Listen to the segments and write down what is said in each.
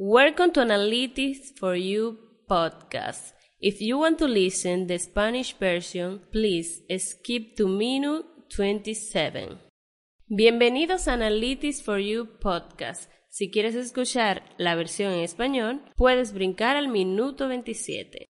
Welcome to Analytics for You podcast. If you want to listen the Spanish version, please skip to minute 27. Bienvenidos a Analytics for You podcast. Si quieres escuchar la versión en español, puedes brincar al minuto 27.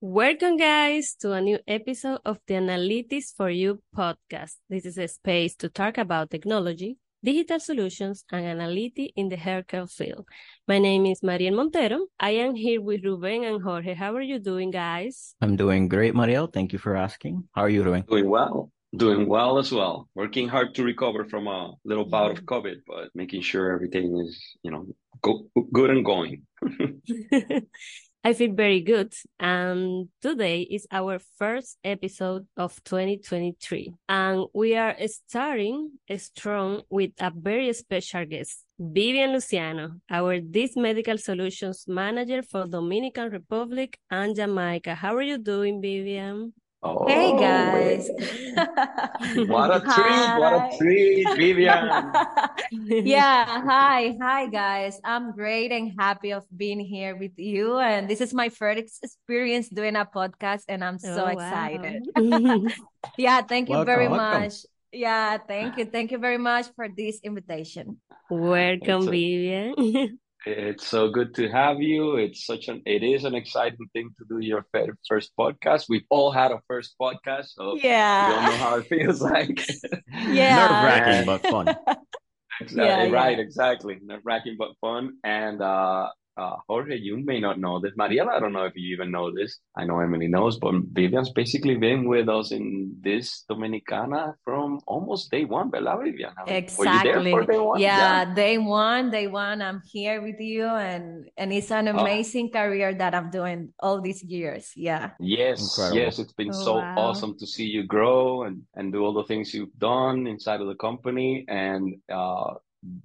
Welcome, guys, to a new episode of the Analytics for You podcast. This is a space to talk about technology, digital solutions, and analytics in the healthcare field. My name is Mariel Montero. I am here with Ruben and Jorge. How are you doing, guys? I'm doing great, Mariel. Thank you for asking. How are you doing? Doing well. Doing well as well. Working hard to recover from a little bout of COVID, but making sure everything is, you know, go, good and going. I feel very good. And today is our first episode of 2023. And we are starting strong with a very special guest, Vivian Luciano, our DISS Medical Solutions Manager for Dominican Republic and Jamaica. How are you doing, Vivian? Oh, hey guys. what a treat. Hi. What a treat, Vivian. yeah. Hi. Hi guys. I'm great and happy of being here with you. And this is my first experience doing a podcast and I'm so oh, excited. Wow. yeah. Thank you welcome, very welcome. much. Yeah. Thank you. Thank you very much for this invitation. Welcome, Vivian. It's so good to have you. It's such an it is an exciting thing to do your first podcast. We've all had a first podcast, so yeah, we all know how it feels like. Yeah, nerve wracking but fun. Exactly yeah, right, yeah. exactly. Nerve wracking but fun. And uh uh, Jorge, you may not know this. Mariela, I don't know if you even know this. I know Emily knows, but Vivian's basically been with us in DISS Dominicana from almost day one, ¿verdad, Vivian? Exactly. Day one? Yeah, yeah, day one, day one. I'm here with you, and and it's an ah. amazing uh, career that I'm doing all these years. Yeah. Yes, Incredible. yes, it's been oh, so wow. awesome to see you grow and and do all the things you've done inside of the company, and uh,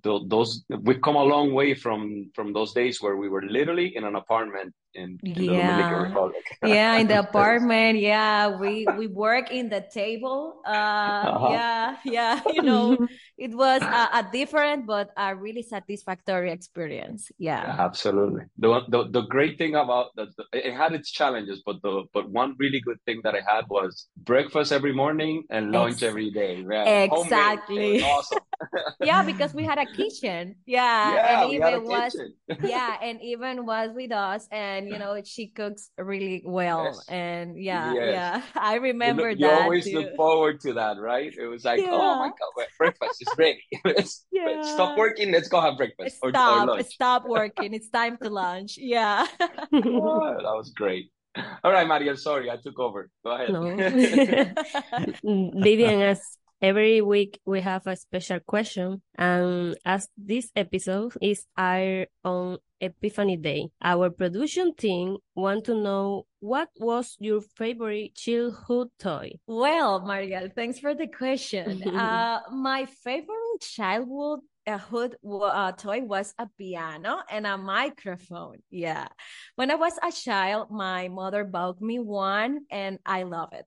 those we've come a long way from from those days where we were literally in an apartment in, in yeah. yeah, in the apartment. Yeah, we we work in the table. Uh, uh-huh. Yeah, yeah. You know, it was a, a, different but a really satisfactory experience. Yeah, yeah absolutely. The, the the great thing about that it had its challenges, but the but one really good thing that I had was breakfast every morning and lunch Ex- every day. Yeah, exactly. Awesome. Yeah, because we had a kitchen. Yeah, yeah and even was yeah, and even was with us and you know she cooks really well yes. and yeah yes. yeah i remember you look, that you always too. look forward to that right it was like yeah. oh my god wait, breakfast is ready yeah. stop working let's go have breakfast stop or, or stop working it's time to lunch yeah oh, that was great all right Maria sorry I took over go ahead no. Vivian as Every week we have a special question, and as this episode is our on Epiphany Day, our production team want to know what was your favorite childhood toy? Well, Mariel, thanks for the question. uh, my favorite childhood a hood uh, toy was a piano and a microphone. Yeah. When I was a child, my mother bought me one and I love it.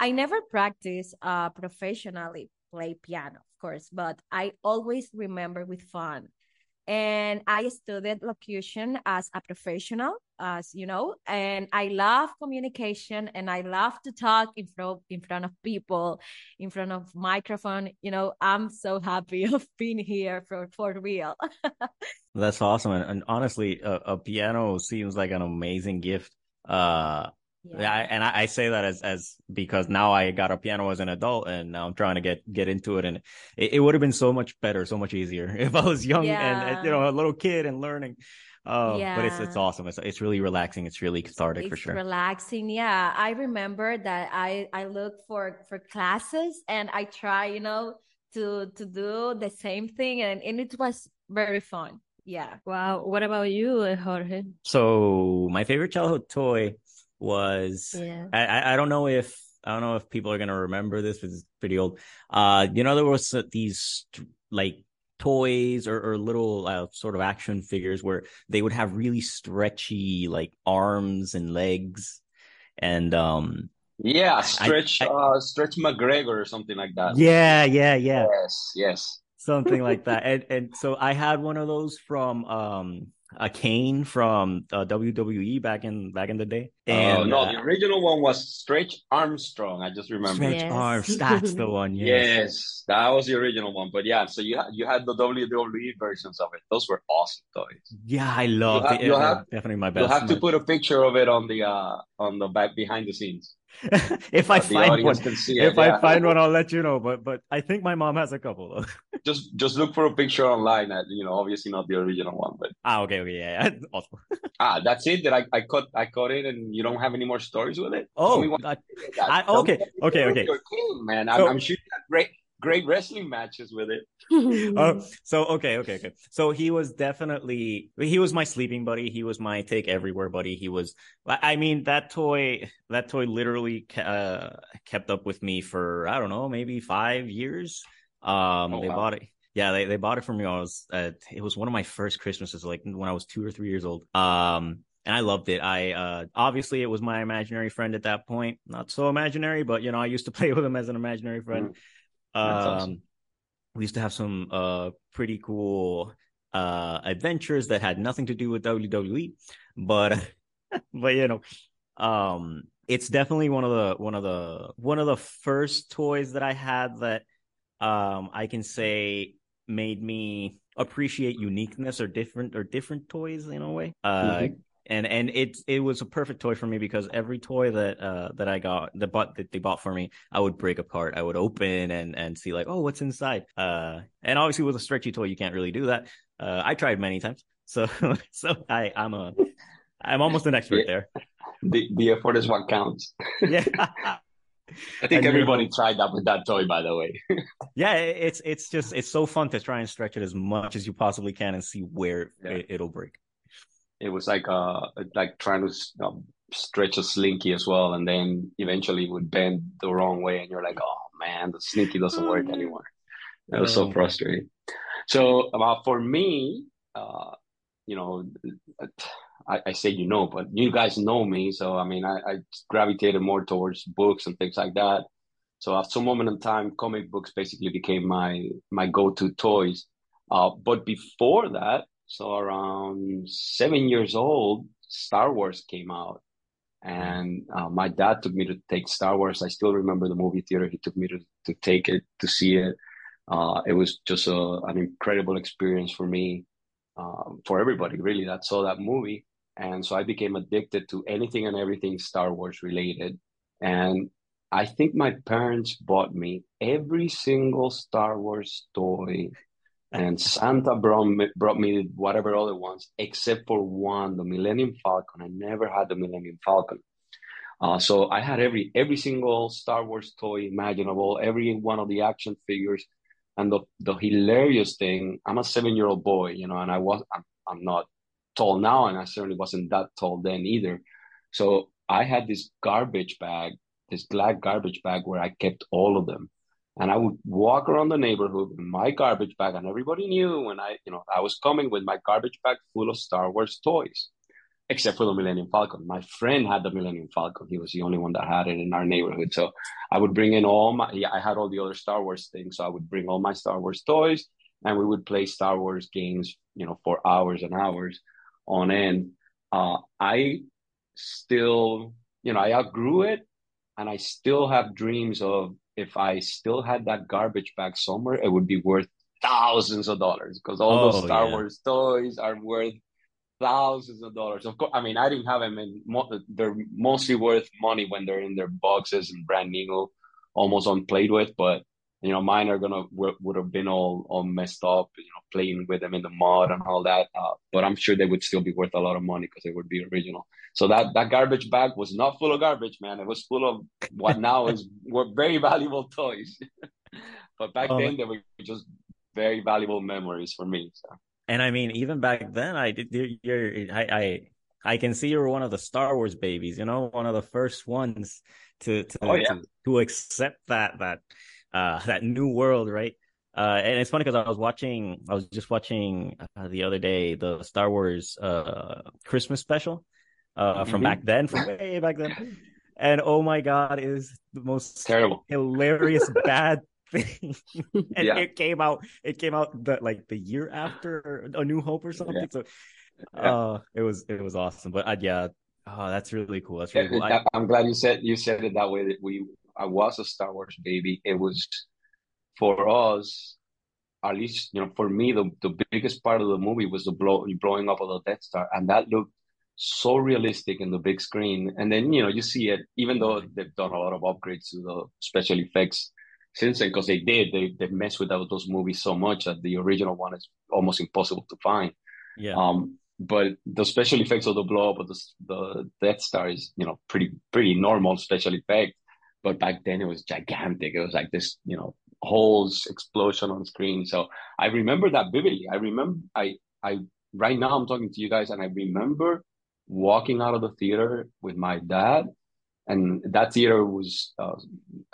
I never practiced uh, professionally play piano, of course, but I always remember with fun. And I studied locution as a professional, as you know, and I love communication and I love to talk in front in front of people, in front of microphone. You know, I'm so happy of being here for for real. That's awesome, and, and honestly, a, a piano seems like an amazing gift. Uh, yeah, I, and I, I, say that as as because now I got a piano as an adult, and now I'm trying to get get into it, and it, it would have been so much better, so much easier if I was young yeah. and you know a little kid and learning. Uh, yeah. but it's it's awesome. It's it's really relaxing. It's really cathartic it's for sure. Relaxing, yeah. I remember that I I look for for classes and I try, you know, to to do the same thing, and and it was very fun. Yeah. Wow. What about you, Jorge? So my favorite childhood toy was yeah. I, I don't know if I don't know if people are gonna remember this, but it's pretty old. Uh, you know there was these like toys or, or little uh, sort of action figures where they would have really stretchy like arms and legs and um yeah stretch I, I, uh stretch mcgregor or something like that yeah yeah yeah yes yes something like that and and so i had one of those from um a Kane from uh, WWE back in back in the day. Oh, and, oh no, uh, the original one was Stretch Armstrong. I just remember. Stretch yes. Arms. That's the one. Yes. yes, that was the original one. But yeah, so you had you had the WWE versions of it. Those were awesome toys. Yeah, I love it. You have, definitely my best. You'll have to put a picture of it on the uh on the back behind the scenes. if I find one, if yeah. I find one, I'll let you know. But but I think my mom has a couple. just just look for a picture online. At, you know, obviously not the original one, but ah, okay, okay, yeah, yeah. awesome. ah, that's it. That I, I cut I cut it, and you don't have any more stories with it. Oh, I, I, okay, okay, okay. Man, I'm, so, I'm sure you great great wrestling matches with it. uh, so okay, okay, okay. So he was definitely he was my sleeping buddy. He was my take everywhere buddy. He was. I mean that toy that toy literally uh, kept up with me for I don't know maybe five years. Um, oh, they wow. bought it. Yeah, they, they bought it for me. I was uh, it was one of my first Christmases, like when I was two or three years old. Um, and I loved it. I uh, obviously it was my imaginary friend at that point. Not so imaginary, but you know I used to play with him as an imaginary friend. Mm. Um, awesome. we used to have some uh pretty cool uh adventures that had nothing to do with WWE, but but you know, um, it's definitely one of the one of the one of the first toys that I had that um I can say made me appreciate uniqueness or different or different toys in a way. Uh, mm-hmm and and it it was a perfect toy for me because every toy that uh that I got the bought that they bought for me, I would break apart. I would open and and see like, oh, what's inside. Uh, and obviously with a stretchy toy, you can't really do that. Uh, I tried many times, so so I I'm a I'm almost an expert there. The the effort is what counts. yeah. I think everybody tried that with that toy, by the way. yeah, it's it's just it's so fun to try and stretch it as much as you possibly can and see where yeah. it, will break it was like uh like trying to um, stretch a slinky as well, and then eventually it would bend the wrong way, and you're like, oh man, the slinky doesn't work oh, anymore. That was so frustrating. So uh, for me, uh, you know, I, I, say you know, but you guys know me, so I mean, I, I gravitated more towards books and things like that. So at some moment in time, comic books basically became my my go to toys. Uh, but before that, so around seven years old, Star Wars came out, and uh, my dad took me to take Star Wars. I still remember the movie theater. He took me to to take it to see it. Uh, it was just a, an incredible experience for me, um, for everybody really that saw that movie. And so I became addicted to anything and everything Star Wars related. And I think my parents bought me every single Star Wars toy and Santa brought me, brought me whatever other ones, except for one, the Millennium Falcon. I never had the Millennium Falcon. Uh, so I had every every single Star Wars toy imaginable, every one of the action figures, and the the hilarious thing. I'm a seven year old boy, you know, and I was I'm, I'm not tall now, and I certainly wasn't that tall then either. So I had this garbage bag, this black garbage bag, where I kept all of them and I would walk around the neighborhood with my garbage bag, and everybody knew when I, you know, I was coming with my garbage bag full of Star Wars toys, except for the Millennium Falcon. My friend had the Millennium Falcon; he was the only one that had it in our neighborhood. So I would bring in all my, yeah, I had all the other Star Wars things, so I would bring all my Star Wars toys, and we would play Star Wars games, you know, for hours and hours on end. Uh, I still, you know, I outgrew it, and I still have dreams of if I still had that garbage bag somewhere, it would be worth thousands of dollars because all oh, those Star yeah. Wars toys are worth thousands of dollars. Of course, I mean, I didn't have them in, they're mostly worth money when they're in their boxes and brand new, almost unplayed with, but you know, mine are gonna would have been all all messed up, you know, playing with them in the mud and all that. Uh, but I'm sure they would still be worth a lot of money because they would be original. So that that garbage bag was not full of garbage, man. It was full of what now is were very valuable toys. but back um, then they were just very valuable memories for me. So. And I mean, even back then, I did. You're, I, I, I can see you're one of the Star Wars babies. You know, one of the first ones to to oh, yeah. to, to accept that that uh, that new world, right? Uh, and it's funny because I was watching, I was just watching uh, the other day the Star Wars uh, Christmas special uh, from mm-hmm. back then, from way back then. And oh my god, it is the most terrible, hilarious bad thing. and yeah. it came out, it came out the like the year after A New Hope or something. Yeah. So, yeah. uh, it was it was awesome. But uh, yeah, oh, that's really cool. That's really cool. I, am glad you said you said it that way. That we, I was a Star Wars baby. It was for us, at least you know, for me, the the biggest part of the movie was the blow, blowing up of the Death Star, and that looked so realistic in the big screen. And then you know you see it, even though they've done a lot of upgrades to the special effects since then, because they did, they they messed with those movies so much that the original one is almost impossible to find. Yeah. Um, but the special effects of the blow up of the, the Death Star is, you know, pretty pretty normal special effect. But back then it was gigantic. It was like this, you know, holes explosion on screen. So I remember that vividly. I remember I I right now I'm talking to you guys and I remember walking out of the theater with my dad and that theater was uh,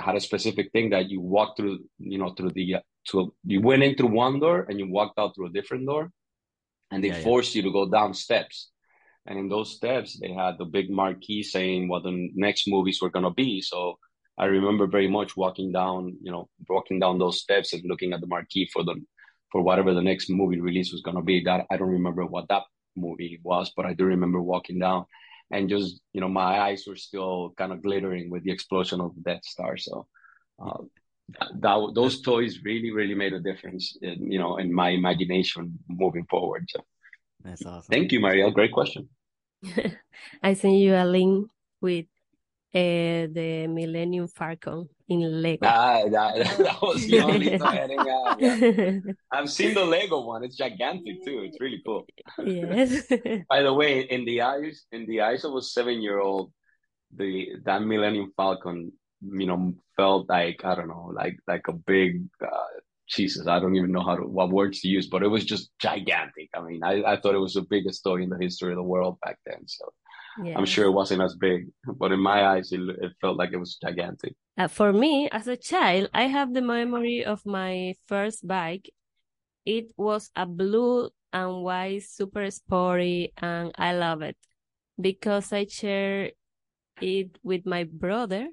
had a specific thing that you walked through you know through the to you went in through one door and you walked out through a different door and they yeah, forced yeah. you to go down steps and in those steps they had the big marquee saying what the next movies were going to be so I remember very much walking down, you know, walking down those steps and looking at the marquee for the for whatever the next movie release was gonna be. That I don't remember what that movie was, but I do remember walking down and just you know my eyes were still kind of glittering with the explosion of the Death Star. So uh, that, those toys really really made a difference, in, you know, in my imagination moving forward. So that's awesome. Thank you, Mariel. Great question. I sent you a link with uh, the Millennium Falcon in Lego. Ah, that, that was the only time. Yeah. I've seen the Lego one. It's gigantic too. It's really cool. Yes. By the way, in the eyes in the eyes of a seven year old, the that Millennium Falcon, you know, felt like I don't know, like like a big. Uh, Jesus, I don't even know how to what words to use, but it was just gigantic. I mean, I, I thought it was the biggest toy in the history of the world back then. So yeah. I'm sure it wasn't as big, but in my eyes, it, it felt like it was gigantic. Uh, for me, as a child, I have the memory of my first bike. It was a blue and white super sporty, and I love it because I share it with my brother.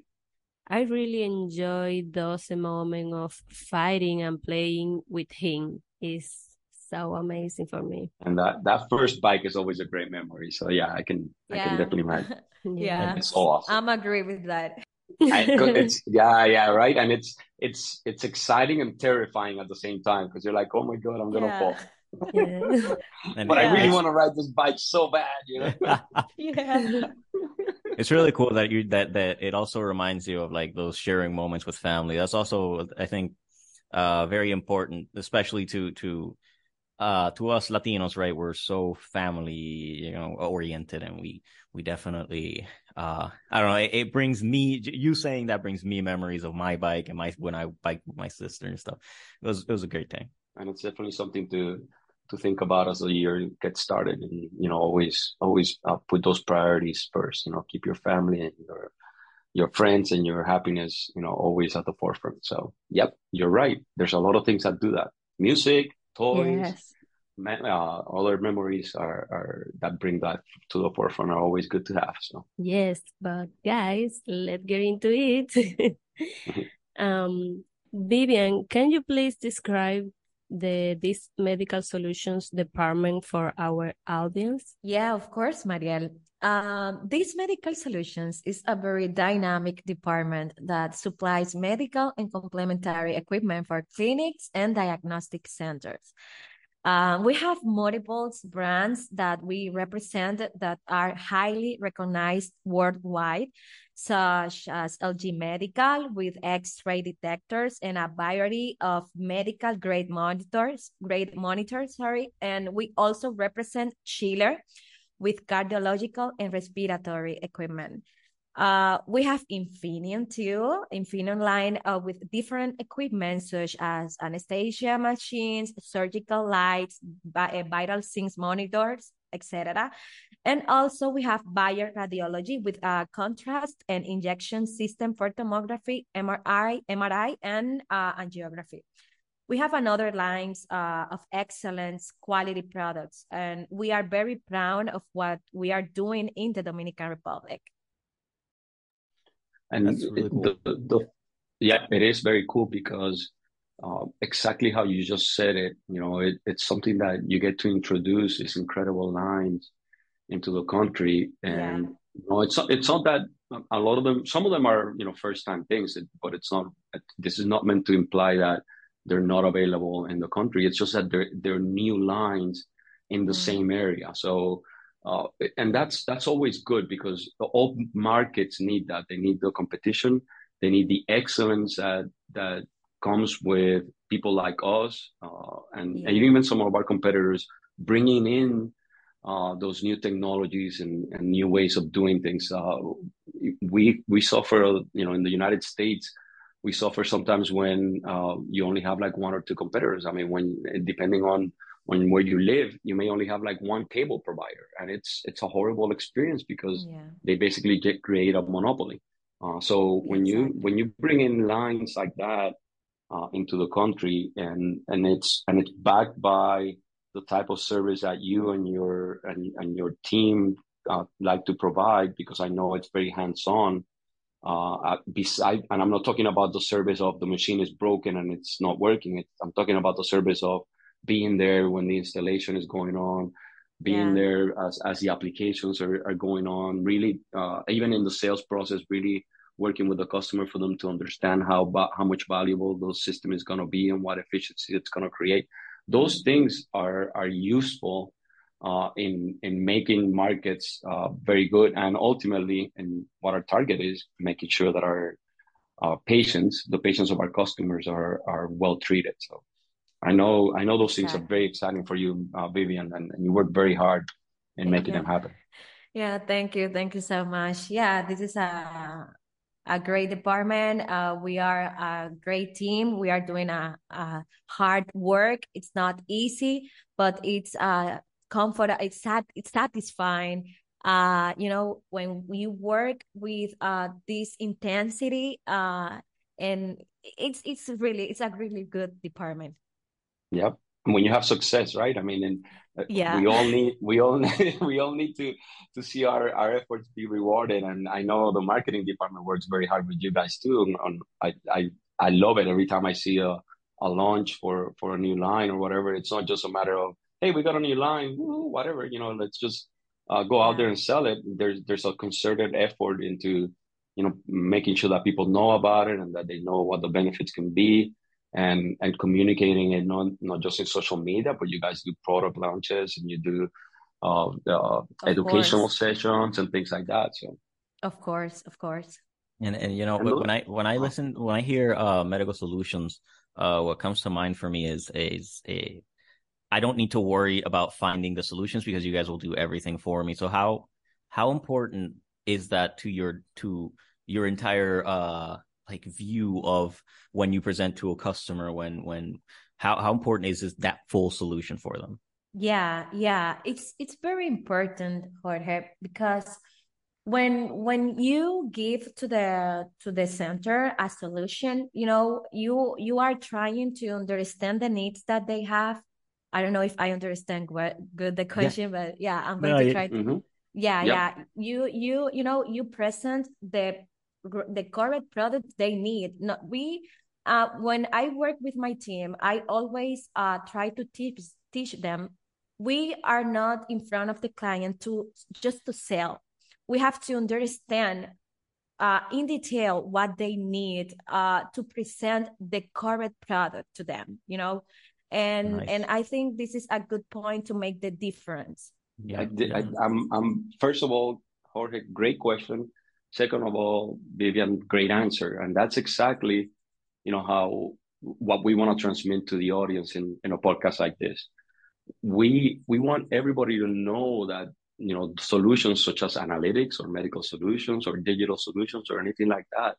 I really enjoy those moments of fighting and playing with him. Is so amazing for me. And that that first bike is always a great memory. So yeah, I can yeah. I can definitely imagine. yeah, it's so awesome. I'm agree with that. it's yeah yeah right and it's it's it's exciting and terrifying at the same time because you're like oh my god i'm gonna yeah. fall yeah. but yeah. i really want to ride this bike so bad you know yeah it's really cool that you that that it also reminds you of like those sharing moments with family that's also i think uh very important especially to to uh to us latinos right we're so family you know oriented and we we definitely uh i don't know it, it, brings me you saying that brings me memories of my bike and my when i bike with my sister and stuff. It was it was a great thing. And it's definitely something to to think about as the year gets started and you know always always uh, put those priorities first you know keep your family and your your friends and your happiness you know always at the forefront. So yep you're right. There's a lot of things that do that. Music toys, yes. uh, other memories are, are that bring that to the forefront are always good to have. So yes, but guys, let's get into it. um, Vivian, can you please describe the DISS Medical Solutions department for our audience? Yeah, of course, Mariel. Um, DISS Medical Solutions is a very dynamic department that supplies medical and complementary equipment for clinics and diagnostic centers. Um, we have multiple brands that we represent that are highly recognized worldwide, such as LG Medical with X-ray detectors and a variety of medical grade monitors, grade monitors, sorry. And we also represent Schiller with cardiological and respiratory equipment. Uh, we have Infinium too, Infinium line uh, with different equipment such as anesthesia machines, surgical lights, uh, vital signs monitors, etc. And also we have Bayer Radiology with a contrast and injection system for tomography, MRI, MRI and uh, angiography. We have another lines uh, of excellence quality products and we are very proud of what we are doing in the dominican republic and really cool. the, the, the, yeah it is very cool because uh, exactly how you just said it you know it, it's something that you get to introduce these incredible lines into the country and yeah. you know it's it's not that a lot of them some of them are you know first time things but it's not this is not meant to imply that they're not available in the country. It's just that they're they're new lines in the mm. same area. So uh, and that's that's always good because all markets need that. They need the competition. They need the excellence that that comes with people like us, uh, and, yeah. and even some of our competitors bringing in uh, those new technologies and, and, new ways of doing things. Uh, we we suffer, you know, in the United States we suffer sometimes when uh, you only have like one or two competitors. I mean, when depending on when where you live, you may only have like one cable provider, and it's it's a horrible experience because yeah. they basically get, create a monopoly. Uh, so when exactly. you when you bring in lines like that uh, into the country, and and it's and it's backed by the type of service that you and your and, and your team uh, like to provide, because I know it's very hands on uh, beside, and I'm not talking about the service of the machine is broken and it's not working. It, I'm talking about the service of being there when the installation is going on, being yeah. there as, as the applications are, are going on, really, uh, even in the sales process, really working with the customer for them to understand how, how much valuable the system is going to be and what efficiency it's going to create. Those things are, are useful uh, in in making markets uh, very good, and ultimately, and what our target is, making sure that our uh, patients, the patients of our customers, are are well treated. So, I know I know those things are very exciting for you, uh, Vivian, and, you work very hard in making them happen. Yeah, thank you, thank you so much. Yeah, this is a a great department. Uh, we are a great team. We are doing a, hard work. It's not easy, but it's uh, comfort it's sat it's satisfying. Uh you know when we work with uh this intensity uh and it's it's really it's a really good department. Yep. When you have success right? I mean and uh, yeah. we all need we all need, we all need to to see our our efforts be rewarded. And i know the marketing department works very hard with you guys too. On i i i love it every time i see a a launch for for a new line or whatever. It's not just a matter of hey, we got a new line, Woo, whatever, you know, let's just uh, go out there and sell it. There's there's a concerted effort into, you know, making sure that people know about it and that they know what the benefits can be, and and communicating it not not just in social media, but you guys do product launches and you do uh, uh educational course. sessions and things like that. So, of course, of course. And and you know when I when I listen when I hear uh, medical solutions, uh, what comes to mind for me is is a I don't need to worry about finding the solutions because you guys will do everything for me. So how how important is that to your to your entire uh like view of when you present to a customer when when how how important is this, that full solution for them? Yeah, yeah, it's it's very important, Jorge, because when when you give to the to the center a solution, you know, you you are trying to understand the needs that they have I don't know if I understand what good the question, yeah. but yeah, I'm going no, to try. To, mm-hmm. Yeah, yep. yeah. You you you know you present the the correct product they need. No, we uh, when I work with my team, I always uh, try to teach teach them. We are not in front of the client to just to sell. We have to understand uh, in detail what they need uh, to present the correct product to them. You know, and nice. and i think this is a good point to make the difference. Yeah. I, I, i'm i'm first of all jorge great question. Second of all vivian great answer. And that's exactly you know how what we want to transmit to the audience in, in a podcast like this. We we want everybody to know that you know solutions such as analytics or medical solutions or digital solutions or anything like that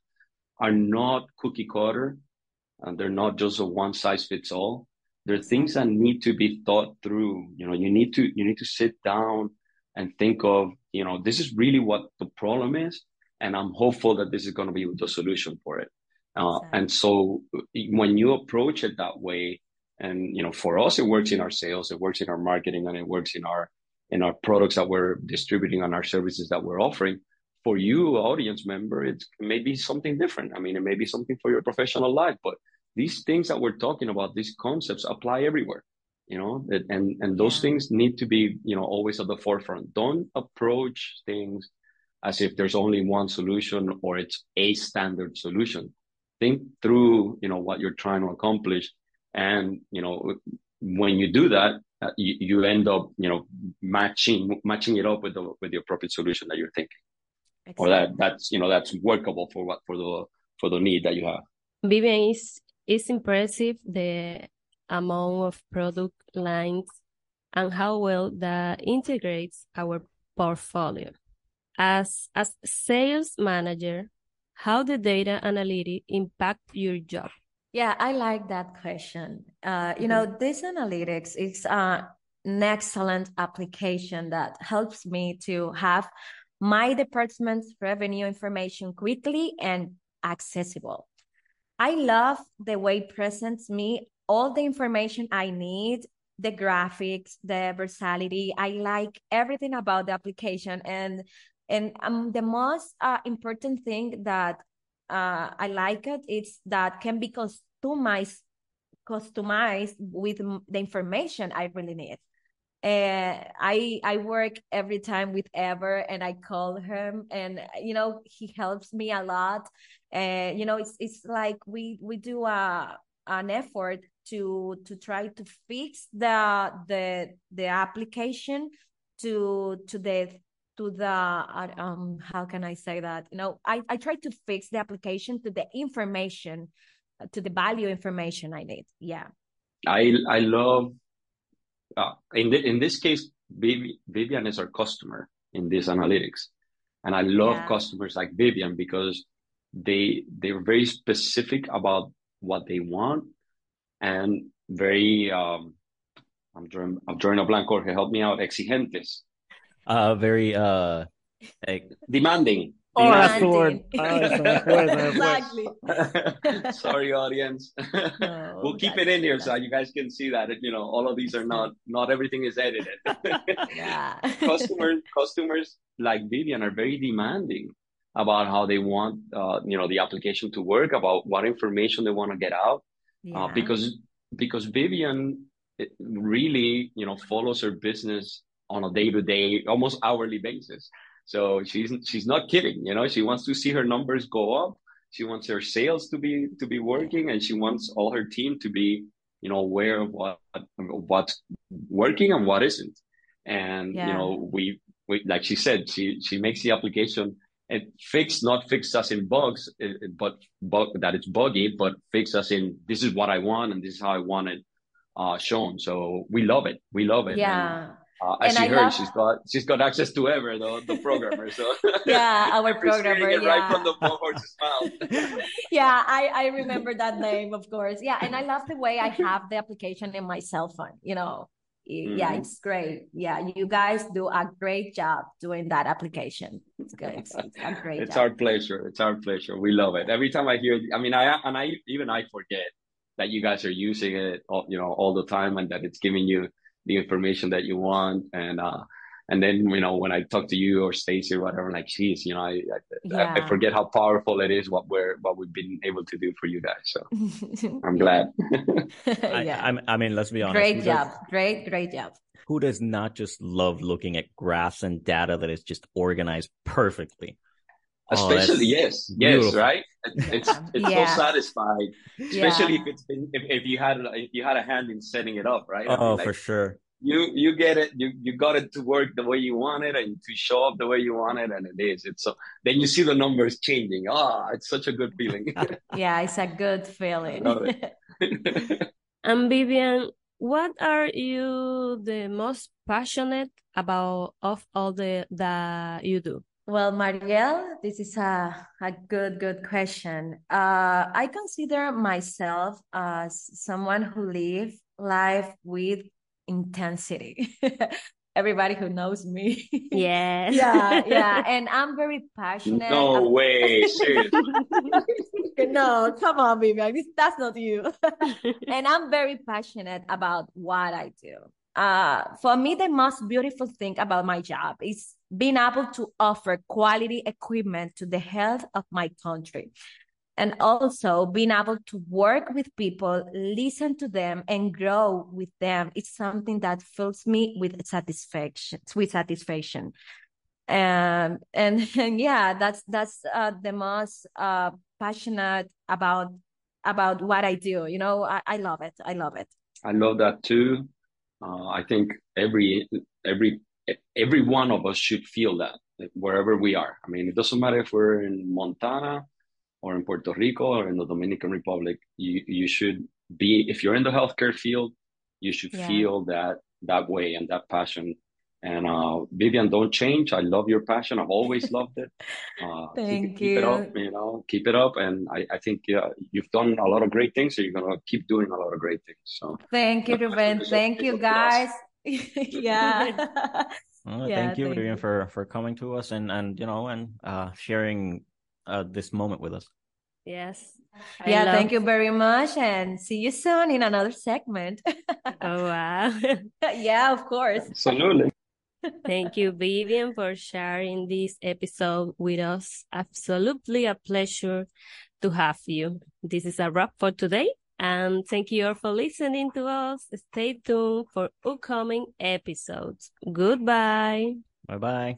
are not cookie cutter and they're not just a one size fits all there are things that need to be thought through you know you need to you need to sit down and think of you know this is really what the problem is and i'm hopeful that this is going to be the solution for it uh, exactly. and so when you approach it that way And you know, for us, it works in our sales, it works in our marketing, and it works in our in our products that we're distributing on our services that we're offering. For you, audience member, it may be something different. I mean, it may be something for your professional life, but these things that we're talking about, these concepts apply everywhere you know and and those yeah. things need to be you know always at the forefront. Don't approach things as if there's only one solution or it's a standard solution. Think through you know what you're trying to accomplish. And you know when you do that uh, you, you end up you know matching matching it up with the with the appropriate solution that you're thinking. Exactly. or that that's you know that's workable for what for the for the need that you have. Vivian is is impressive the amount of product lines and how well that integrates our portfolio. As as sales manager, how the data analytics impact your job? Yeah, I like that question. Uh, you know, mm-hmm. this analytics is uh, an excellent application that helps me to have my department's revenue information quickly and accessible. I love the way it presents me all the information I need, the graphics, the versatility. I like everything about the application. And and um, the most uh, important thing that uh, I like it is that can be customized customized with the information I really need. And I I work every time with Ever, and I call him, and you know he helps me a lot. And you know it's it's like we we do a an effort to to try to fix the the the application to to the to the uh, um how can i say that? You know i i try to fix the application to the information to the value information i need. Yeah. I i love uh, in the, in this case vivian is our customer in this analytics and i love yeah. customers like vivian because they they're very specific about what they want and very um I'm drawing I'm drawing a blank Jorge, help me out, exigentes. Uh very uh demanding. Oh, that's the word. exactly. Sorry, audience. No, we'll keep it in here so you guys can see that you know all of these are not not everything is edited. yeah. customers customers like Vivian are very demanding about how they want uh, you know the application to work, about what information they want to get out, uh, yeah. uh, because because Vivian really you know follows her business on a day to day, almost hourly basis. So she's she's not kidding. You know, she wants to see her numbers go up. She wants her sales to be to be working, and she wants all her team to be you know aware of what what's working and what isn't. And yeah. you know, we we like she said, she she makes the application and fix not fix us in bugs, but bug that it's buggy, but fix us in this is what I want and this is how I want it uh, shown. So we love it. We love it. Yeah. And, uh, as and you I heard, love... she's got she's got access to ever the, the programmer. So yeah, our programmer. Yeah. right from the horse's mouth. yeah, I I remember that name, of course. Yeah, and I love the way I have the application in my cell phone. You know, mm-hmm. yeah it's great yeah you guys do a great job doing that application it's good it's, it's a great it's job. our pleasure it's our pleasure we love it every time i hear i mean i and i even i forget that you guys are using it all, you know all the time and that it's giving you the information that you want and uh and then you know when I talk to you or Stacy or whatever, I'm like, geez, you know, I I, yeah. I, forget how powerful it is what we're what we've been able to do for you guys. So I'm glad. yeah. I, I, mean, let's be honest. Great job, does, great great job. Who does not just love looking at graphs and data that is just organized perfectly? Especially oh, yes, beautiful. yes, right. It's it's yeah. so satisfying, especially yeah. if it's been if, if you had if you had a hand in setting it up, right? Oh, I mean, like, for sure you you get it you you got it to work the way you want it and to show up the way you want it and it is it's so then you see the numbers changing ah oh, it's such a good feeling yeah it's a good feeling and vivian what are you the most passionate about of all the that you do well, Mariel, this is a, a good, good question. Uh, I consider myself as someone who live life with intensity. everybody who knows me. Yes. yeah, yeah. And I'm very passionate. No about... way. no, come on, baby. That's not you. and I'm very passionate about what I do. Uh, for me, the most beautiful thing about my job is being able to offer quality equipment to the health of my country. And also being able to work with people listen to them and grow with them it's something that fills me with satisfaction with satisfaction. And and, and yeah that's that's uh, the most uh, passionate about about what i do. You know I, I love it. I love it. I love that too. Uh, i think every every every one of us should feel that wherever we are i mean it doesn't matter if we're in montana or in Puerto Rico or in the Dominican Republic, you you should be if you're in the healthcare field, you should yeah. feel that that way and that passion. And uh, Vivian, don't change. I love your passion. I've always loved it. Uh, Thank keep, you. Keep it up. You know, keep it up. And I, I think yeah, you've done a lot of great things. So you're gonna keep doing a lot of great things. So thank you, Ruben. Thank you, guys. yeah. Well, yeah, thank you, thank Vivian, you. for for coming to us and and you know and uh, sharing uh, this moment with us. Yes. I yeah, love... thank you very much and see you soon in another segment. oh, wow. yeah, of course. Absolutely. Thank you, Vivian, for sharing this episode with us. Absolutely a pleasure to have you. This is a wrap for today. And thank you all for listening to us. Stay tuned for upcoming episodes. Goodbye. Bye bye.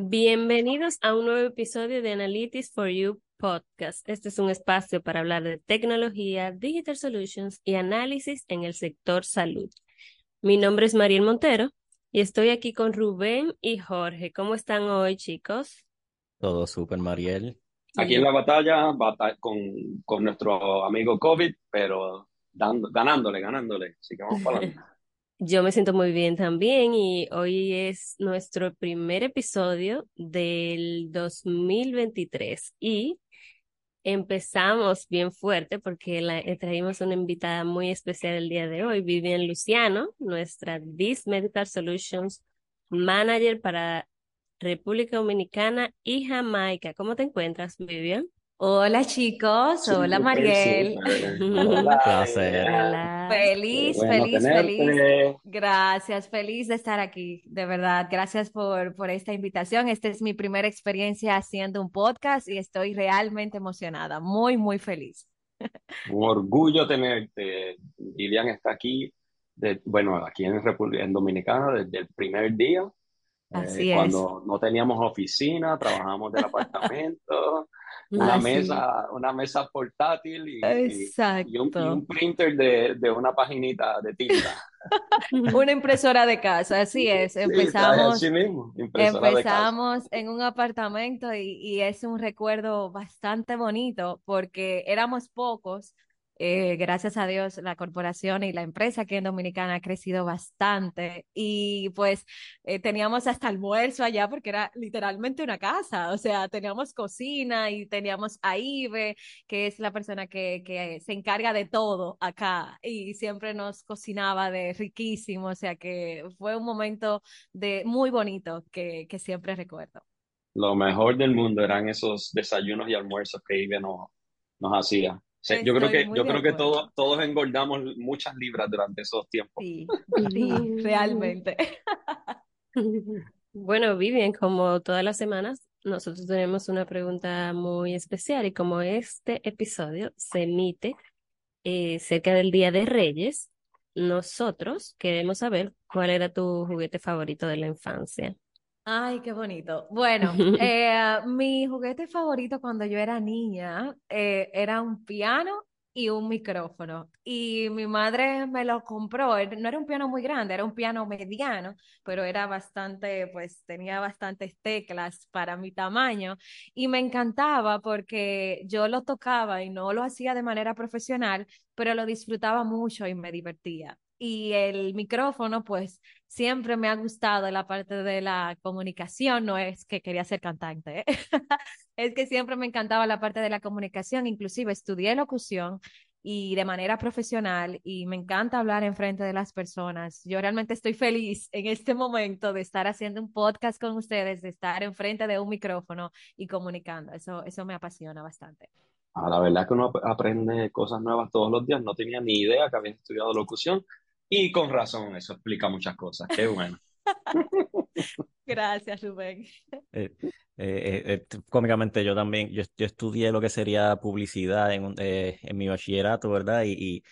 Bienvenidos a un nuevo episodio de Analytics for You podcast. Este es un espacio para hablar de tecnología, digital solutions y análisis en el sector salud. Mi nombre es Mariel Montero y estoy aquí con Rubén y Jorge. ¿Cómo están hoy, chicos? Todo súper, Mariel. Aquí en la batalla, con, con nuestro amigo COVID, pero dando, ganándole, ganándole. Así que vamos para adelante. Yo me siento muy bien también y hoy es nuestro primer episodio del 2023 y empezamos bien fuerte porque la, eh, traímos una invitada muy especial el día de hoy, Vivian Luciano, nuestra This Medical Solutions Manager para República Dominicana y Jamaica. ¿Cómo te encuentras, Vivian? Hola chicos, hola Mariel. Hola. Feliz, feliz, feliz. Gracias, feliz de estar aquí, de verdad. Gracias por, por esta invitación. Esta es mi primera experiencia haciendo un podcast y estoy realmente emocionada, muy, muy feliz. Un orgullo tenerte. Lilian está aquí, de, bueno, aquí en, República, en Dominicana desde el primer día. Así eh, Cuando no teníamos oficina, trabajábamos del apartamento una ah, mesa, una mesa portátil y, y, un, printer de, de, una paginita de tinta. una impresora de casa, así es. Empezamos, empezamos en un apartamento y, y es un recuerdo bastante bonito porque éramos pocos eh, gracias a Dios, la corporación y la empresa aquí en Dominicana ha crecido bastante. Y pues eh, teníamos hasta almuerzo allá porque era literalmente una casa, o sea, teníamos cocina y teníamos a Ibe, que es la persona que, que se encarga de todo acá. Y siempre nos cocinaba de riquísimo, o sea que fue un momento de muy bonito que, que siempre recuerdo. Lo mejor del mundo eran esos desayunos y almuerzos que Ibe nos, nos hacía yo creo que, yo creo que todos, todos engordamos muchas libras durante esos tiempos. Sí, realmente. Bueno, Vivian, como todas las semanas, nosotros tenemos una pregunta muy especial y como este episodio se emite eh, cerca del Día de Reyes, nosotros queremos saber ¿cuál era tu juguete favorito de la infancia? Ay, qué bonito. Bueno, eh, mi juguete favorito cuando yo era niña eh, era un piano y un micrófono. Y mi madre me lo compró. No era un piano muy grande, era un piano mediano, pero era bastante, pues tenía bastantes teclas para mi tamaño. Y me encantaba porque yo lo tocaba y no lo hacía de manera profesional, pero lo disfrutaba mucho y me divertía. Y el micrófono, pues siempre me ha gustado la parte de la comunicación, no es que quería ser cantante, ¿eh? es que siempre me encantaba la parte de la comunicación, inclusive estudié locución y de manera profesional y me encanta hablar en frente de las personas. Yo realmente estoy feliz en este momento de estar haciendo un podcast con ustedes, de estar en frente de un micrófono y comunicando. Eso, eso me apasiona bastante. Ah, la verdad es que uno aprende cosas nuevas todos los días. No tenía ni idea que había estudiado locución y con razón, eso explica muchas cosas. Qué bueno. Gracias, Rubén. Eh, eh, eh, cómicamente yo también, yo, estudié lo que sería publicidad en, en mi bachillerato, ¿verdad? Y,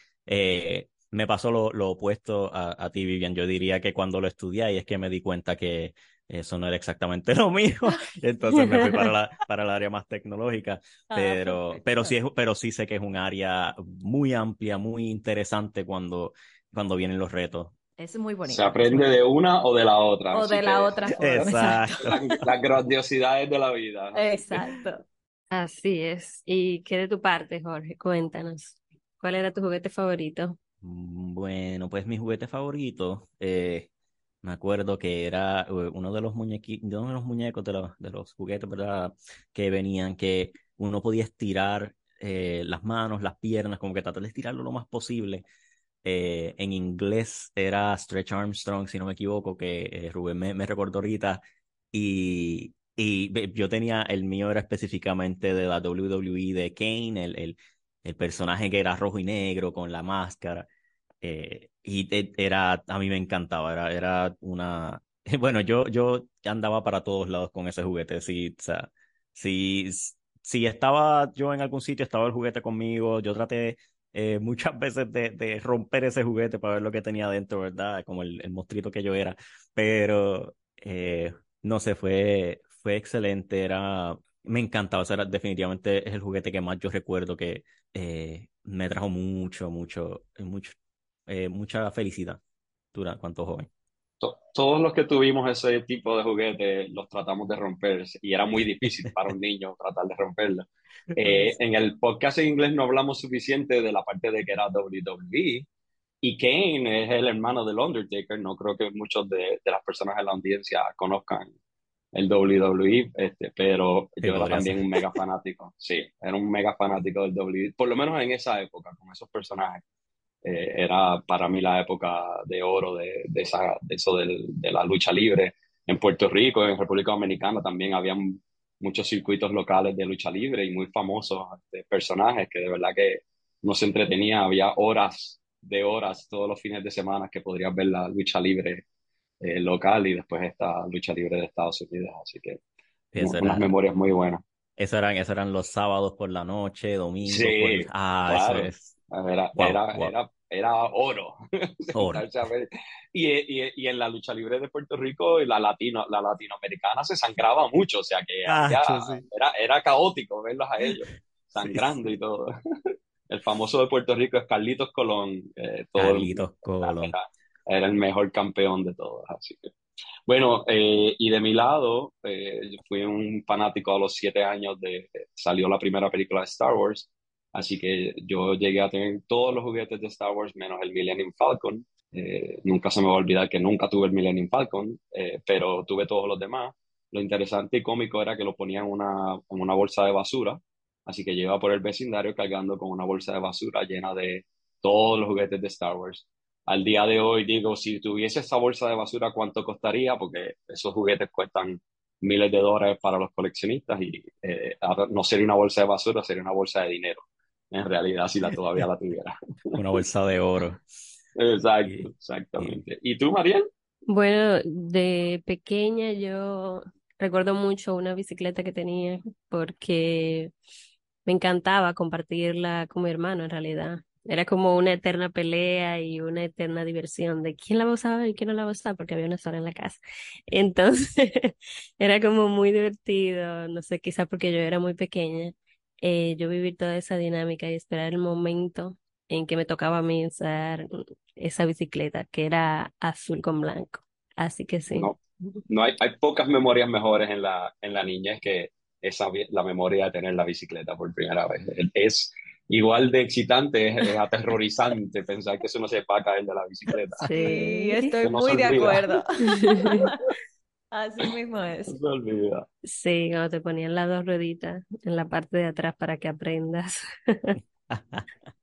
me pasó lo, opuesto a, ti, Vivian. Yo diría que cuando lo estudié y es que me di cuenta que eso no era exactamente lo mío. Entonces me fui para, la, para el área más tecnológica. Ah, pero, pero, sí pero sí sé que es un área muy amplia, muy interesante cuando cuando vienen los retos. Es muy bonito. Se aprende de una o de la otra. O de la otra forma. Exacto. Las grandiosidades de la vida. Exacto. Así es. ¿Y qué de tu parte, Jorge? Cuéntanos. ¿Cuál era tu juguete favorito? Mm, bueno, pues mi juguete favorito, eh, me acuerdo que era eh, uno de los muñequitos, uno de los muñecos de los, de los juguetes, ¿verdad? Que venían, que uno podía estirar eh, las manos, las piernas, como que tratar de estirarlo lo más posible eh, en inglés era Stretch Armstrong, si no me equivoco, que eh, Rubén me, recordó ahorita. Y, y yo tenía, el mío era específicamente de la WWE de Kane, el, el, el personaje que era rojo y negro con la máscara. Eh, y era, a mí me encantaba, era, era una... Bueno, yo, yo andaba para todos lados con ese juguete, sí, o sea, si, si estaba yo en algún sitio, estaba el juguete conmigo, yo traté eh, muchas veces de, romper ese juguete para ver lo que tenía dentro, ¿verdad? Como el, el monstruito que yo era. Pero, eh, no sé, fue, fue excelente, era, me encantaba, o sea, definitivamente es el juguete que más yo recuerdo que eh, me trajo mucho, mucho, mucho mucha felicidad durante cuanto joven todos los que tuvimos ese tipo de juguete los tratamos de romper y era muy difícil para un niño tratar de romperlo. Eh, en el podcast en inglés no hablamos suficiente de la parte de que era WWE y Kane es el hermano del Undertaker. No creo que muchos de, las personas en la audiencia conozcan el WWE, este, pero yo era también un mega fanático. Sí, era un mega fanático del WWE, por lo menos en esa época, con esos personajes. Eh, era para mí la época de oro de, de, esa, de eso de la lucha libre. En Puerto Rico, en República Dominicana también había muchos circuitos locales de lucha libre y muy famosos este, personajes que de verdad que no se entretenía, había horas de horas todos los fines de semana que podrías ver la lucha libre eh, local y después esta lucha libre de Estados Unidos, así que unas memorias muy buenas. Eso eran, eso eran los sábados por la noche, domingos. Sí, ah, eso es. Era, era, era oro. y, y, y, en la lucha libre de Puerto Rico, la, latino, la latinoamericana se sangraba mucho, o sea que era, era caótico verlos a ellos, sangrando y todo. El famoso de Puerto Rico es Carlitos Colón. Eh, Carlitos Colón. Era, el mejor campeón de todos, así que. Bueno, eh, y de mi lado, eh, yo fui un fanático a los siete años de, salió la primera película de Star Wars, Así que yo llegué a tener todos los juguetes de Star Wars menos el Millennium Falcon. Eh, nunca se me va a olvidar que nunca tuve el Millennium Falcon, eh, pero tuve todos los demás. Lo interesante y cómico era que lo ponía en una, en una bolsa de basura. Así que llevaba por el vecindario cargando con una bolsa de basura llena de todos los juguetes de Star Wars. Al día de hoy digo, si tuviese esa bolsa de basura, ¿cuánto costaría? Porque esos juguetes cuestan miles de dólares para los coleccionistas y eh, no sería una bolsa de basura, sería una bolsa de dinero en realidad si la todavía la tuviera. Una bolsa de oro. Exacto, exactamente. ¿Y tú, Mariel? Bueno, de pequeña yo recuerdo mucho una bicicleta que tenía porque me encantaba compartirla con mi hermano en realidad. Era como una eterna pelea y una eterna diversión de quién la va a usar y quién no la va a usar porque había una sola en la casa. Entonces, era como muy divertido, no sé, quizás porque yo era muy pequeña, eh, yo vivir toda esa dinámica y esperar el momento en que me tocaba a mí usar esa bicicleta que era azul con blanco. Así que sí. No, no hay, hay pocas memorias mejores en la, en la niñez que esa, la memoria de tener la bicicleta por primera vez. Es igual de excitante, es, aterrorizante pensar que eso no se va a caer de la bicicleta. Sí, estoy muy de acuerdo. Así mismo es. No se olvida. Sí, cuando te ponían las dos rueditas en la parte de atrás para que aprendas.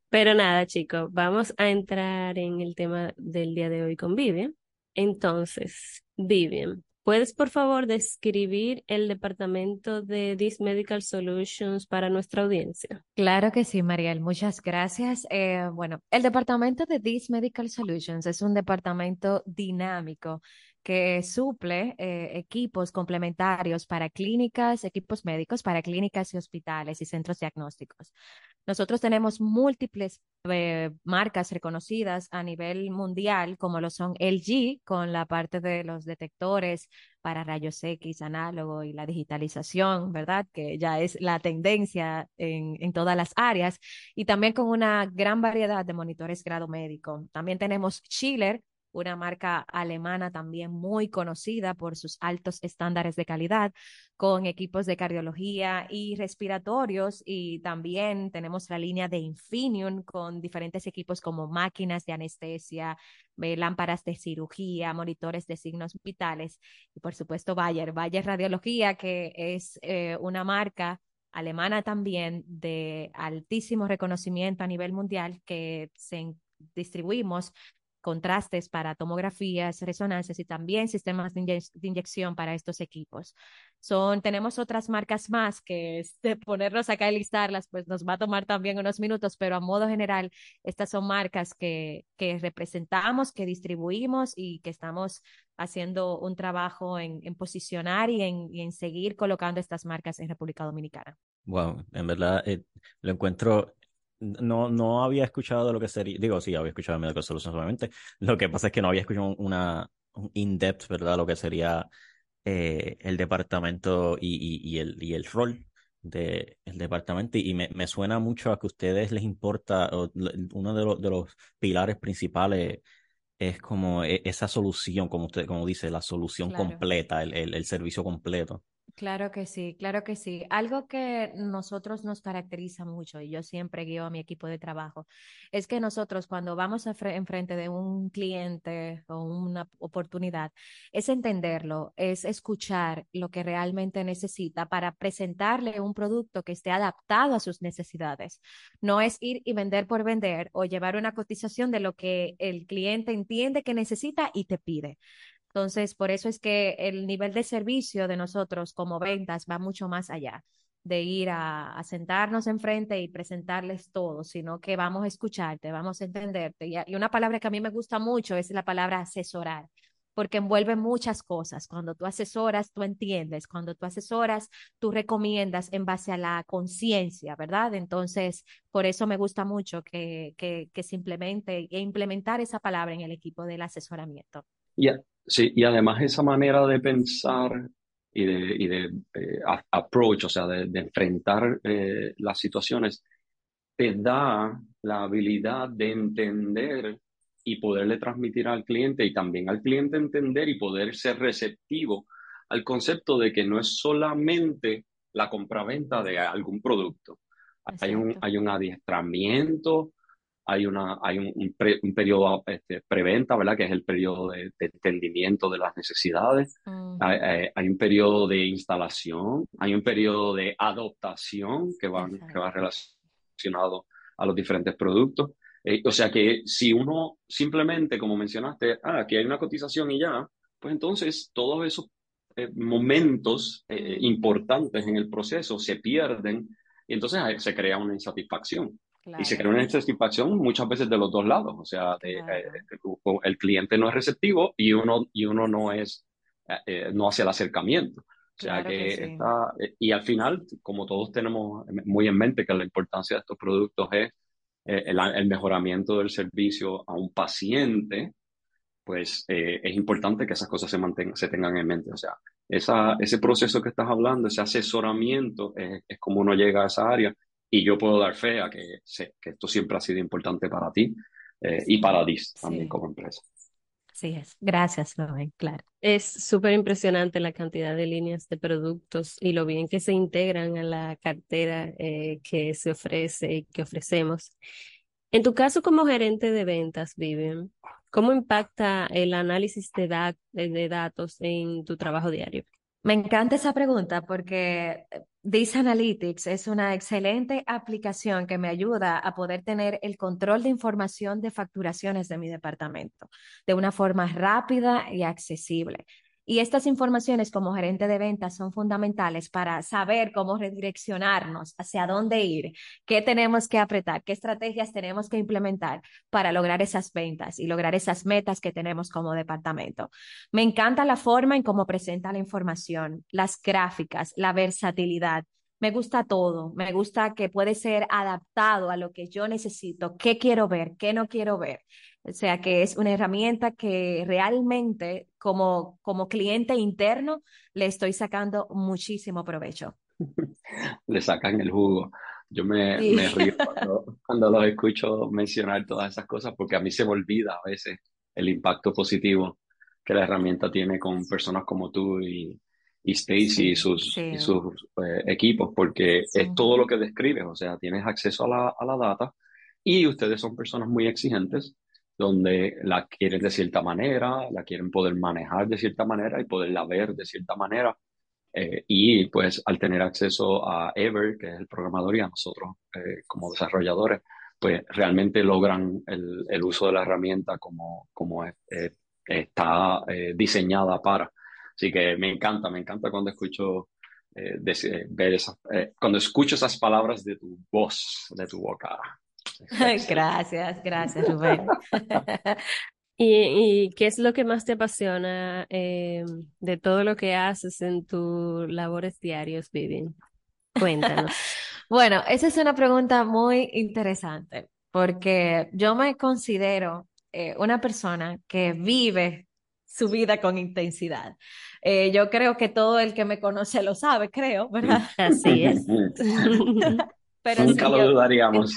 Pero nada, chicos, vamos a entrar en el tema del día de hoy con Vivian. Entonces, Vivian, ¿Puedes, por favor, describir el departamento de This Medical Solutions para nuestra audiencia? Claro que sí, Mariel. Muchas gracias. Eh, bueno, el departamento de This Medical Solutions es un departamento dinámico que suple eh, equipos complementarios para clínicas, equipos médicos para clínicas y hospitales y centros diagnósticos. Nosotros tenemos múltiples eh, marcas reconocidas a nivel mundial, como lo son LG, con la parte de los detectores para rayos X, análogo y la digitalización, ¿verdad? Que ya es la tendencia en, en todas las áreas, y también con una gran variedad de monitores grado médico. También tenemos Schiller, una marca alemana también muy conocida por sus altos estándares de calidad, con equipos de cardiología y respiratorios. Y también tenemos la línea de Infinium con diferentes equipos como máquinas de anestesia, eh, lámparas de cirugía, monitores de signos vitales. Y por supuesto, Bayer, Bayer Radiología, que es eh, una marca alemana también de altísimo reconocimiento a nivel mundial que se distribuimos contrastes para tomografías, resonancias y también sistemas de, inyección para estos equipos. Son, tenemos otras marcas más que este, ponernos acá y listarlas, pues nos va a tomar también unos minutos, pero a modo general, estas son marcas que, que representamos, que distribuimos y que estamos haciendo un trabajo en, en posicionar y en, en, seguir colocando estas marcas en República Dominicana. Wow, en verdad eh, lo encuentro no, no había escuchado lo que sería, digo, sí, había escuchado Medical Solutions solamente, lo que pasa es que no había escuchado una in-depth, ¿verdad? Lo que sería eh, el departamento y, y, el, y el rol del departamento y me, me, suena mucho a que a ustedes les importa, uno de, los de los pilares principales es como e, esa solución, como usted como dice, la solución completa, el, el, el servicio completo. Claro que sí, claro que sí. Algo que nosotros nos caracteriza mucho, y yo siempre guío a mi equipo de trabajo, es que nosotros cuando vamos enfrente de un cliente o una oportunidad, es entenderlo, es escuchar lo que realmente necesita para presentarle un producto que esté adaptado a sus necesidades. No es ir y vender por vender o llevar una cotización de lo que el cliente entiende que necesita y te pide. Entonces, por eso es que el nivel de servicio de nosotros como ventas va mucho más allá de ir a, sentarnos enfrente y presentarles todo, sino que vamos a escucharte, vamos a entenderte. Y, y una palabra que a mí me gusta mucho es la palabra asesorar porque envuelve muchas cosas. Cuando tú asesoras, tú entiendes. Cuando tú asesoras, tú recomiendas en base a la conciencia, ¿verdad? Entonces, por eso me gusta mucho que, que, e implementar esa palabra en el equipo del asesoramiento. Sí, y además esa manera de pensar y de, y de eh, approach, o sea, de, enfrentar eh, las situaciones, te da la habilidad de entender y poderle transmitir al cliente y también al cliente entender y poder ser receptivo al concepto de que no es solamente la compraventa de algún producto. Hay un, hay un adiestramiento, hay, una, hay un, un, periodo este, preventa, ¿verdad? Que es el periodo de, entendimiento de las necesidades. hay, hay, un periodo de instalación, hay un periodo de adaptación que va, que va relacionado a los diferentes productos. Eh, o sea que si uno simplemente, como mencionaste, ah, aquí hay una cotización y ya, pues entonces todos esos eh, momentos eh, importantes en el proceso se pierden y entonces se crea una insatisfacción. Y se crea una insatisfacción muchas veces de los dos lados, o sea, de, eh, el cliente no es receptivo y uno, y uno no, es, eh, eh, no hace el acercamiento. O sea que, está, y al final, como todos tenemos muy en mente que la importancia de estos productos es eh, el, mejoramiento del servicio a un paciente, pues eh, es importante que esas cosas se, mantengan, se tengan en mente. O sea, esa, ese proceso que estás hablando, ese asesoramiento, es, como uno llega a esa área y yo puedo dar fe a que, que esto siempre ha sido importante para ti eh, y para ti también como empresa. Sí es. Gracias, Loven, claro. Es súper impresionante la cantidad de líneas de productos y lo bien que se integran a la cartera eh, que se ofrece y que ofrecemos. En tu caso como gerente de ventas, Vivian, ¿cómo impacta el análisis de, de datos en tu trabajo diario? Me encanta esa pregunta porque This Analytics es una excelente aplicación que me ayuda a poder tener el control de información de facturaciones de mi departamento de una forma rápida y accesible. Y estas informaciones como gerente de ventas son fundamentales para saber cómo redireccionarnos, hacia dónde ir, qué tenemos que apretar, qué estrategias tenemos que implementar para lograr esas ventas y lograr esas metas que tenemos como departamento. Me encanta la forma en cómo presenta la información, las gráficas, la versatilidad. Me gusta todo, me gusta que puede ser adaptado a lo que yo necesito, qué quiero ver, qué no quiero ver. O sea que es una herramienta que realmente como, como cliente interno le estoy sacando muchísimo provecho. le sacan el jugo. Yo me, me río cuando, los escucho mencionar todas esas cosas porque a mí se me olvida a veces el impacto positivo que la herramienta tiene con personas como tú y, y Stacy y sus, y sus eh, equipos, porque es todo lo que describes, o sea, tienes acceso a la, a la data y ustedes son personas muy exigentes donde la quieren de cierta manera, la quieren poder manejar de cierta manera y poderla ver de cierta manera. Eh, y pues al tener acceso a Ever, que es el programador, y a nosotros eh, como desarrolladores, pues realmente logran el, el, uso de la herramienta como, como eh, está diseñada para. Así que me encanta, me encanta cuando escucho ver esas, cuando escucho esas palabras de tu voz, de tu boca. Gracias, gracias, Rubén. ¿Y, qué es lo que más te apasiona eh, de todo lo que haces en tus labores diarios, Vivian? Cuéntanos. bueno, esa es una pregunta muy interesante porque yo me considero eh, una persona que vive su vida con intensidad. Eh, yo creo que todo el que me conoce lo sabe, creo, ¿verdad? Así es. Pero Nunca lo dudaríamos.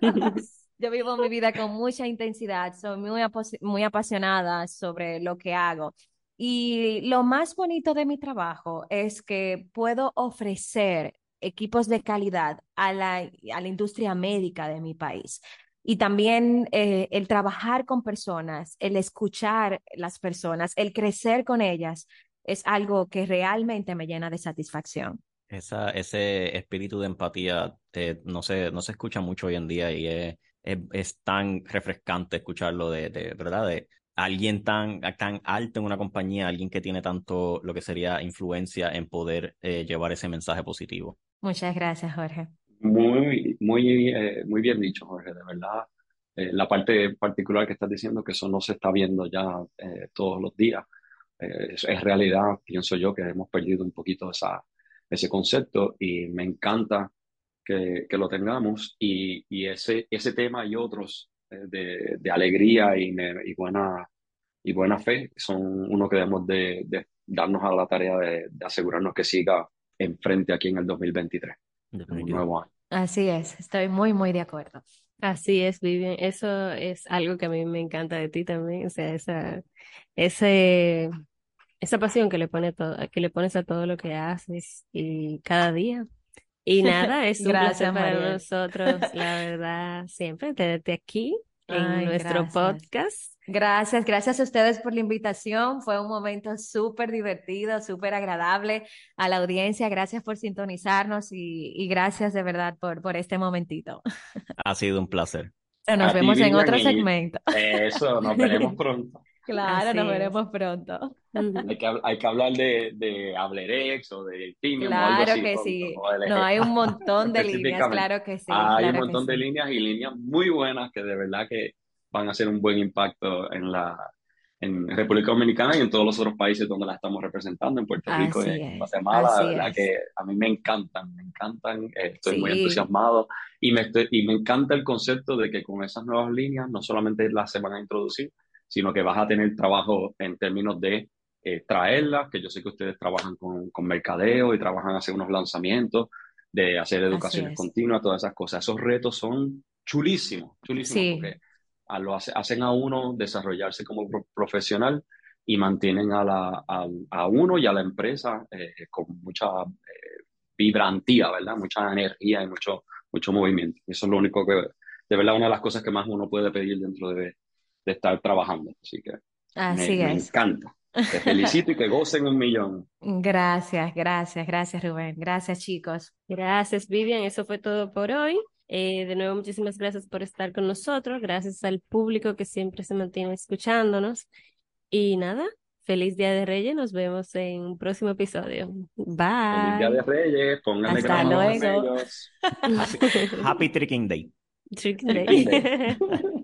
yo vivo mi vida con mucha intensidad, soy muy, muy apasionada sobre lo que hago. Y lo más bonito de mi trabajo es que puedo ofrecer equipos de calidad a la, a la industria médica de mi país. Y también eh, el trabajar con personas, el escuchar las personas, el crecer con ellas, es algo que realmente me llena de satisfacción. Esa, ese espíritu de empatía eh, no, se, no se escucha mucho hoy en día y es, es, tan refrescante escucharlo de, de, ¿verdad? De alguien tan, tan alto en una compañía, alguien que tiene tanto lo que sería influencia en poder eh, llevar ese mensaje positivo. Muchas gracias, Jorge. Muy, muy, eh, muy bien dicho, Jorge, de verdad. la parte particular que estás diciendo, que eso no se está viendo ya todos los días, es, es realidad, pienso yo, que hemos perdido un poquito esa, ese concepto y me encanta que, que lo tengamos y, y, ese, ese tema y otros eh, de, de alegría y, y, buena, y buena fe son uno que debemos de, de darnos a la tarea de, asegurarnos que siga enfrente aquí en el 2023, un nuevo año. Así es, estoy muy, muy de acuerdo. Así es, Vivian. Eso es algo que a mí me encanta de ti también. O sea, esa, ese esa pasión que le, pone todo, que le pones a todo lo que haces y cada día. Y nada, es un placer para nosotros, la verdad, siempre tenerte aquí en nuestro podcast. Gracias, gracias a ustedes por la invitación. Fue un momento súper divertido, súper agradable a la audiencia. Gracias por sintonizarnos y, y, gracias de verdad por, por este momentito. Ha sido un placer. Nos vemos en otro segmento. Eso, nos veremos pronto. Claro, nos veremos pronto. Hay que, hay que hablar de, de Ablerex o de Timium claro o algo así. que sí. No, hay un montón de líneas, claro que sí. hay un montón de líneas y líneas muy buenas que de verdad que van a hacer un buen impacto en la, en República Dominicana y en todos los otros países donde la estamos representando, en Puerto Rico y en Guatemala, la verdad que a mí me encantan, me encantan, eh, estoy muy entusiasmado y me, y me encanta el concepto de que con esas nuevas líneas no solamente las se van a introducir, sino que vas a tener trabajo en términos de eh, traerlas, que yo sé que ustedes trabajan con, con mercadeo y trabajan hacer unos lanzamientos, de hacer educaciones continuas, todas esas cosas. Esos retos son chulísimos, chulísimos, porque a lo hacen a uno desarrollarse como profesional y mantienen a, la, a, uno y a la empresa eh, con mucha eh, vibrantía, ¿verdad? Mucha energía y mucho, mucho movimiento. Eso es lo único que, de verdad, una de las cosas que más uno puede pedir dentro de, de estar trabajando. Así que Así me, encanta. Te felicito y que gocen un millón. Gracias, gracias, gracias Rubén. Gracias chicos. Gracias Vivian. Eso fue todo por hoy. Eh, de nuevo, muchísimas gracias por estar con nosotros. Gracias al público que siempre se mantiene escuchándonos. Y nada, feliz Día de Reyes. Nos vemos en un próximo episodio. Bye. Feliz Día de Reyes. Pónganle Hasta luego. Happy Tricking Day. Tricking Day.